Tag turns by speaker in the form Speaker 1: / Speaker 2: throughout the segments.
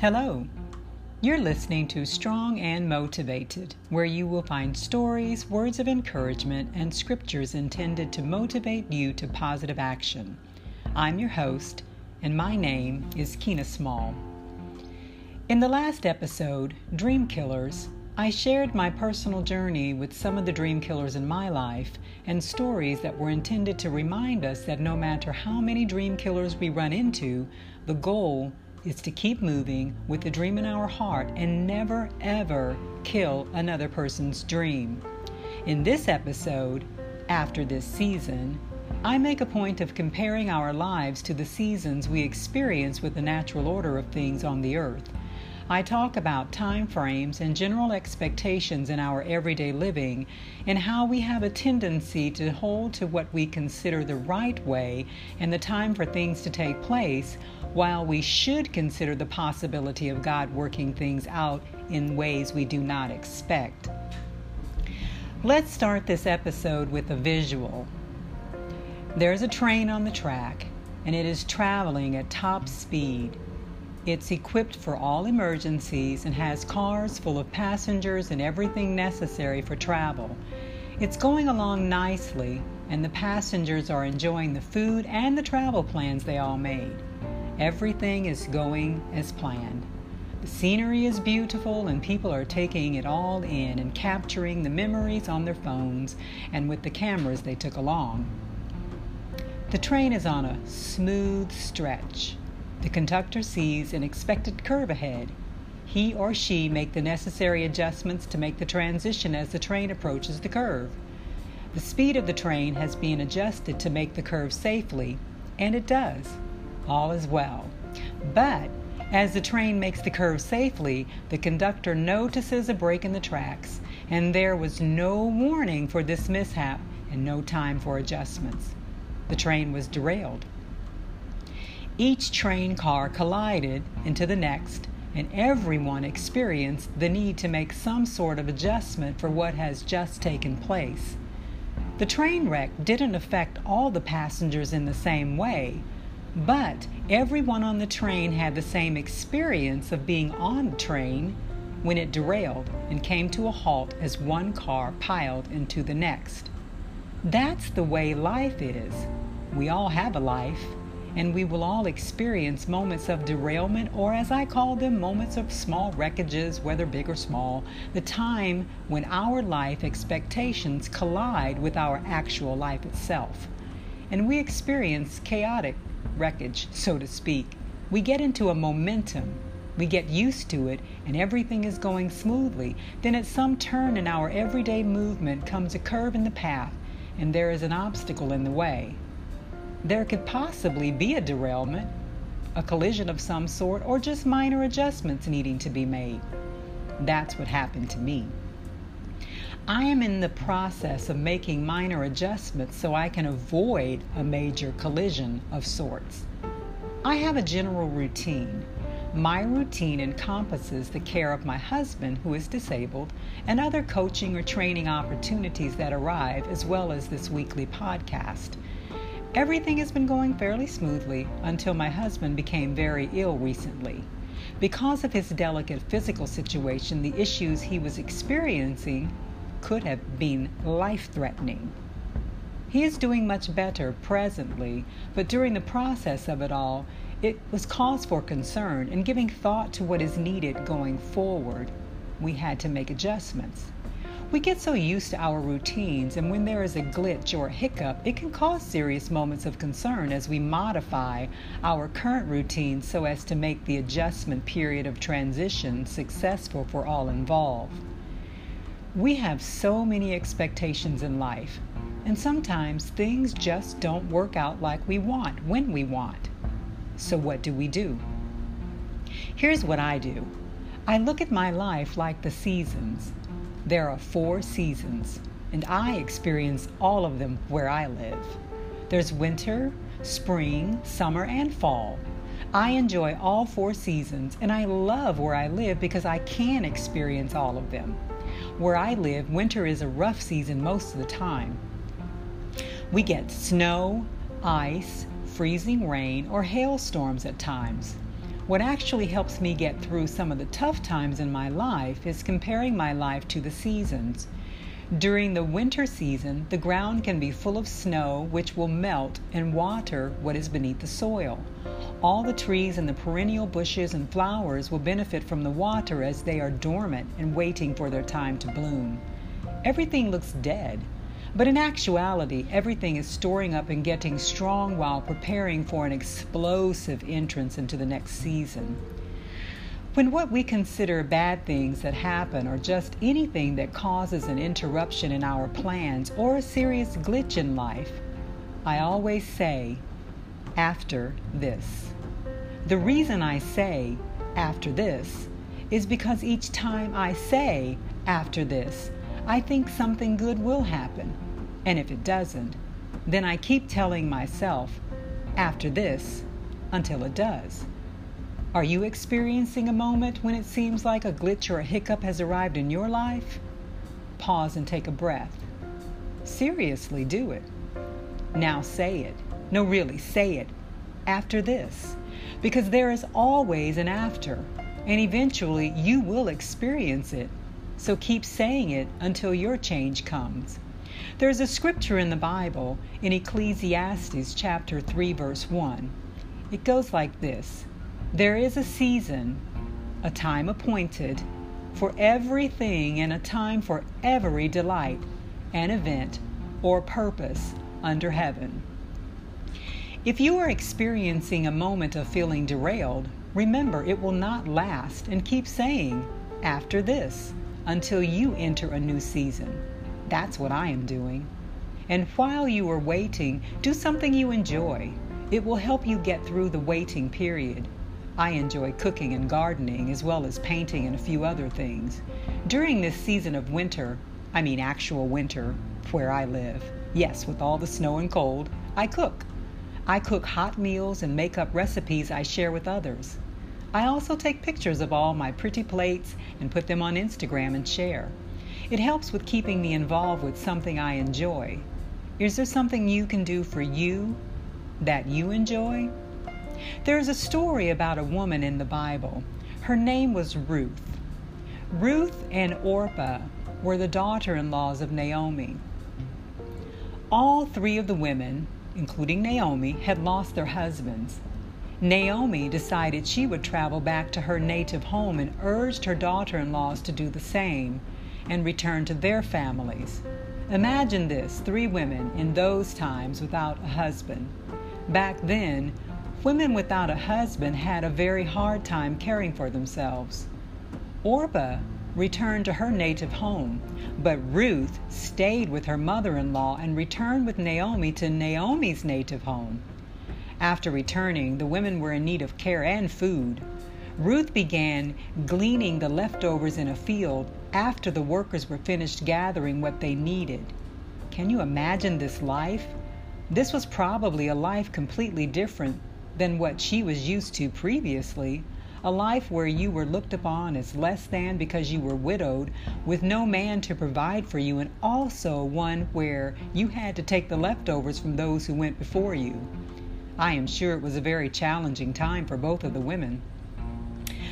Speaker 1: Hello. You're listening to Strong and Motivated, where you will find stories, words of encouragement, and scriptures intended to motivate you to positive action. I'm your host, and my name is Kina Small. In the last episode, Dream Killers, I shared my personal journey with some of the dream killers in my life and stories that were intended to remind us that no matter how many dream killers we run into, the goal is to keep moving with the dream in our heart and never ever kill another person's dream. In this episode, after this season, I make a point of comparing our lives to the seasons we experience with the natural order of things on the earth. I talk about time frames and general expectations in our everyday living and how we have a tendency to hold to what we consider the right way and the time for things to take place, while we should consider the possibility of God working things out in ways we do not expect. Let's start this episode with a visual. There's a train on the track, and it is traveling at top speed. It's equipped for all emergencies and has cars full of passengers and everything necessary for travel. It's going along nicely, and the passengers are enjoying the food and the travel plans they all made. Everything is going as planned. The scenery is beautiful, and people are taking it all in and capturing the memories on their phones and with the cameras they took along. The train is on a smooth stretch. The conductor sees an expected curve ahead. He or she make the necessary adjustments to make the transition as the train approaches the curve. The speed of the train has been adjusted to make the curve safely, and it does. All is well. But as the train makes the curve safely, the conductor notices a break in the tracks, and there was no warning for this mishap and no time for adjustments. The train was derailed. Each train car collided into the next, and everyone experienced the need to make some sort of adjustment for what has just taken place. The train wreck didn't affect all the passengers in the same way, but everyone on the train had the same experience of being on the train when it derailed and came to a halt as one car piled into the next. That's the way life is. We all have a life and we will all experience moments of derailment, or as I call them, moments of small wreckages, whether big or small, the time when our life expectations collide with our actual life itself. And we experience chaotic wreckage, so to speak. We get into a momentum. We get used to it, and everything is going smoothly. Then, at some turn in our everyday movement, comes a curve in the path, and there is an obstacle in the way there could possibly be a derailment, a collision of some sort, or just minor adjustments needing to be made. That's what happened to me. I am in the process of making minor adjustments so I can avoid a major collision of sorts. I have a general routine. My routine encompasses the care of my husband, who is disabled, and other coaching or training opportunities that arrive, as well as this weekly podcast. Everything has been going fairly smoothly until my husband became very ill recently. Because of his delicate physical situation, the issues he was experiencing could have been life threatening. He is doing much better presently, but during the process of it all, it was cause for concern and giving thought to what is needed going forward. We had to make adjustments. We get so used to our routines, and when there is a glitch or a hiccup, it can cause serious moments of concern as we modify our current routine so as to make the adjustment period of transition successful for all involved. We have so many expectations in life, and sometimes things just don't work out like we want when we want. So, what do we do? Here's what I do I look at my life like the seasons. There are four seasons, and I experience all of them where I live. There's winter, spring, summer, and fall. I enjoy all four seasons, and I love where I live because I can experience all of them. Where I live, winter is a rough season most of the time. We get snow, ice, freezing rain, or hailstorms at times. What actually helps me get through some of the tough times in my life is comparing my life to the seasons. During the winter season, the ground can be full of snow, which will melt and water what is beneath the soil. All the trees and the perennial bushes and flowers will benefit from the water as they are dormant and waiting for their time to bloom. Everything looks dead, but in actuality, everything is storing up and getting strong while preparing for an explosive entrance into the next season. When what we consider bad things that happen or just anything that causes an interruption in our plans or a serious glitch in life, I always say, after this. The reason I say, after this, is because each time I say, after this, I think something good will happen. And if it doesn't, then I keep telling myself, after this, until it does. Are you experiencing a moment when it seems like a glitch or a hiccup has arrived in your life? Pause and take a breath. Seriously, do it. Now say it. No, really, say it. After this. Because there is always an after, and eventually you will experience it. So keep saying it until your change comes. There's a scripture in the Bible in Ecclesiastes chapter 3 verse 1. It goes like this there is a season, a time appointed, for everything and a time for every delight, an event, or purpose under heaven. If you are experiencing a moment of feeling derailed, remember it will not last and keep saying, after this, until you enter a new season. That's what I am doing. And while you are waiting, do something you enjoy. It will help you get through the waiting period. I enjoy cooking and gardening as well as painting and a few other things. During this season of winter, I mean actual winter, where I live, yes, with all the snow and cold, I cook. I cook hot meals and make up recipes I share with others. I also take pictures of all my pretty plates and put them on Instagram and share. It helps with keeping me involved with something I enjoy. Is there something you can do for you that you enjoy? There is a story about a woman in the Bible. Her name was Ruth. Ruth and Orpah were the daughter in laws of Naomi. All three of the women, including Naomi, had lost their husbands. Naomi decided she would travel back to her native home and urged her daughter in laws to do the same and return to their families. Imagine this three women in those times without a husband. Back then, Women without a husband had a very hard time caring for themselves. Orpah returned to her native home, but Ruth stayed with her mother in law and returned with Naomi to Naomi's native home. After returning, the women were in need of care and food. Ruth began gleaning the leftovers in a field after the workers were finished gathering what they needed. Can you imagine this life? This was probably a life completely different than what she was used to previously. A life where you were looked upon as less than because you were widowed, with no man to provide for you, and also one where you had to take the leftovers from those who went before you. I am sure it was a very challenging time for both of the women.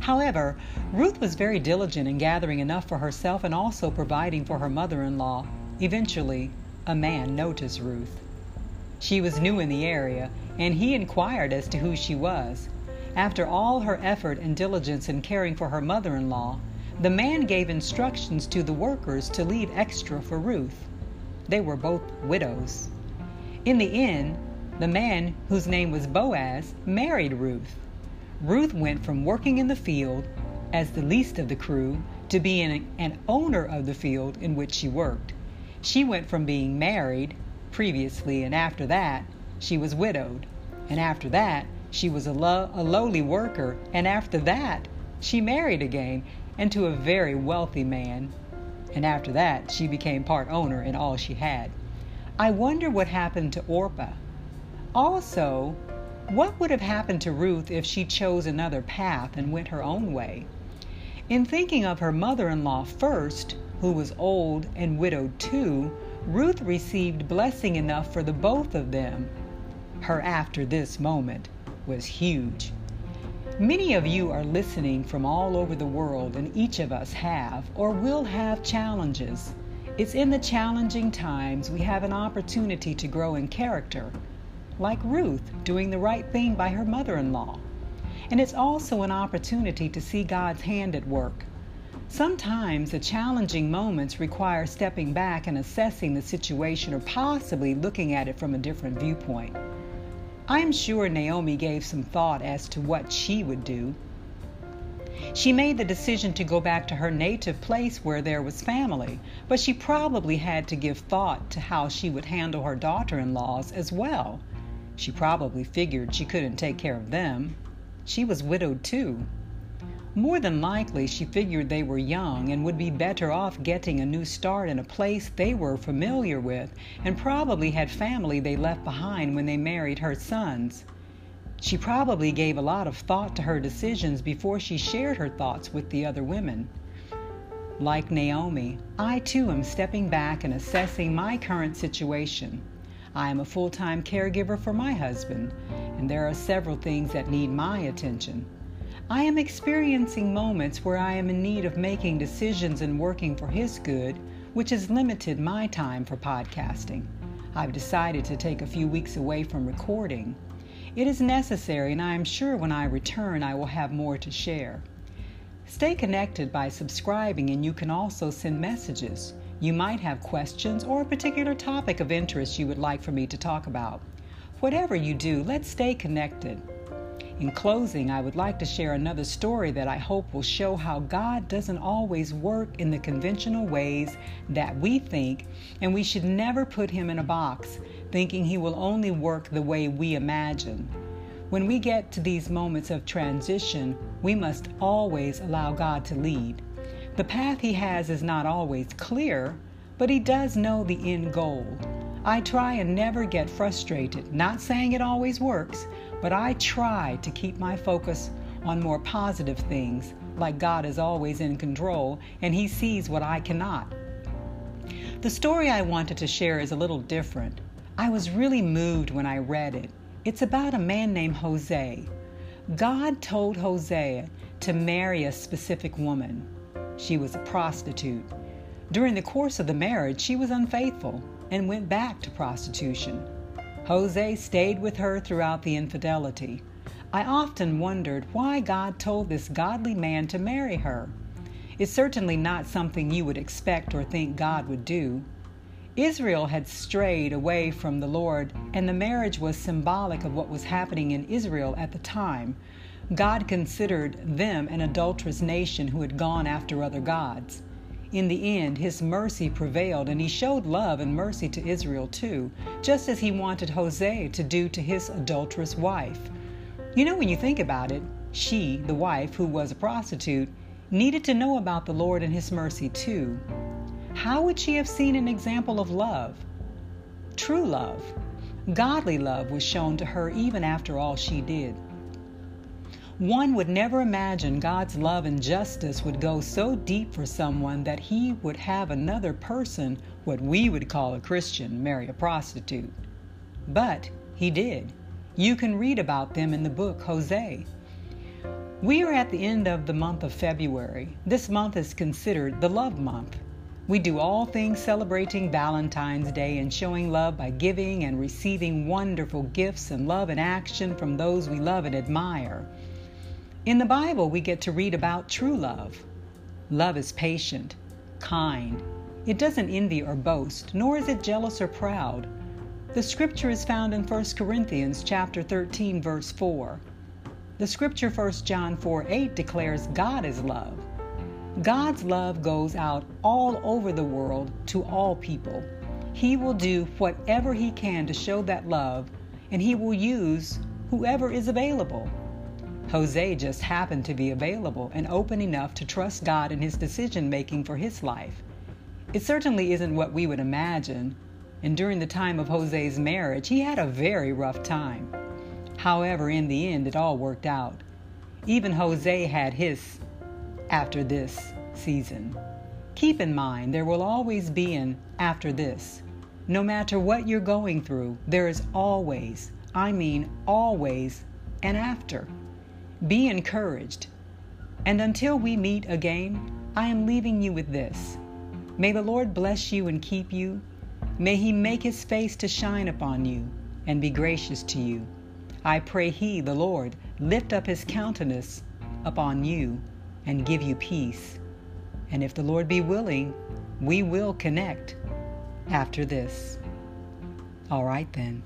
Speaker 1: However, Ruth was very diligent in gathering enough for herself and also providing for her mother in law. Eventually, a man noticed Ruth. She was new in the area, and he inquired as to who she was. After all her effort and diligence in caring for her mother in law, the man gave instructions to the workers to leave extra for Ruth. They were both widows. In the end, the man, whose name was Boaz, married Ruth. Ruth went from working in the field as the least of the crew to being an owner of the field in which she worked. She went from being married previously, and after that, she was widowed. And after that, she was a, lo- a lowly worker. And after that, she married again and to a very wealthy man. And after that, she became part owner in all she had. I wonder what happened to Orpah. Also, what would have happened to Ruth if she chose another path and went her own way? In thinking of her mother in law first, who was old and widowed too, Ruth received blessing enough for the both of them. Her after this moment was huge. Many of you are listening from all over the world, and each of us have or will have challenges. It's in the challenging times we have an opportunity to grow in character, like Ruth doing the right thing by her mother in law. And it's also an opportunity to see God's hand at work. Sometimes the challenging moments require stepping back and assessing the situation or possibly looking at it from a different viewpoint. I'm sure Naomi gave some thought as to what she would do. She made the decision to go back to her native place where there was family, but she probably had to give thought to how she would handle her daughter in laws as well. She probably figured she couldn't take care of them. She was widowed too. More than likely, she figured they were young and would be better off getting a new start in a place they were familiar with and probably had family they left behind when they married her sons. She probably gave a lot of thought to her decisions before she shared her thoughts with the other women. Like Naomi, I too am stepping back and assessing my current situation. I am a full time caregiver for my husband, and there are several things that need my attention. I am experiencing moments where I am in need of making decisions and working for His good, which has limited my time for podcasting. I've decided to take a few weeks away from recording. It is necessary, and I am sure when I return I will have more to share. Stay connected by subscribing, and you can also send messages. You might have questions or a particular topic of interest you would like for me to talk about. Whatever you do, let's stay connected. In closing, I would like to share another story that I hope will show how God doesn't always work in the conventional ways that we think, and we should never put Him in a box, thinking He will only work the way we imagine. When we get to these moments of transition, we must always allow God to lead. The path He has is not always clear, but He does know the end goal. I try and never get frustrated, not saying it always works, but I try to keep my focus on more positive things, like God is always in control and He sees what I cannot. The story I wanted to share is a little different. I was really moved when I read it. It's about a man named Hosea. God told Hosea to marry a specific woman. She was a prostitute. During the course of the marriage, she was unfaithful and went back to prostitution. Hosea stayed with her throughout the infidelity. I often wondered why God told this godly man to marry her. It's certainly not something you would expect or think God would do. Israel had strayed away from the Lord, and the marriage was symbolic of what was happening in Israel at the time. God considered them an adulterous nation who had gone after other gods. In the end, his mercy prevailed, and he showed love and mercy to Israel too, just as he wanted Hosea to do to his adulterous wife. You know, when you think about it, she, the wife who was a prostitute, needed to know about the Lord and his mercy too. How would she have seen an example of love? True love, godly love was shown to her even after all she did. One would never imagine God's love and justice would go so deep for someone that he would have another person, what we would call a Christian, marry a prostitute. But he did. You can read about them in the book Hosea. We are at the end of the month of February. This month is considered the love month. We do all things celebrating Valentine's Day and showing love by giving and receiving wonderful gifts and love and action from those we love and admire. In the Bible, we get to read about true love. Love is patient, kind. It doesn't envy or boast, nor is it jealous or proud. The scripture is found in 1 Corinthians chapter 13 verse 4. The scripture 1 John 4 8 declares God is love. God's love goes out all over the world to all people. He will do whatever he can to show that love, and he will use whoever is available. Hosea just happened to be available and open enough to trust God in his decision making for his life. It certainly isn't what we would imagine, and during the time of Hosea's marriage, he had a very rough time. However, in the end, it all worked out. Even Jose had his after this season. Keep in mind, there will always be an after this. No matter what you're going through, there is always, I mean always, an after. Be encouraged. And until we meet again, I am leaving you with this. May the Lord bless you and keep you. May he make his face to shine upon you and be gracious to you. I pray he, the Lord, lift up his countenance upon you and give you peace. And if the Lord be willing, we will connect after this. All right, then.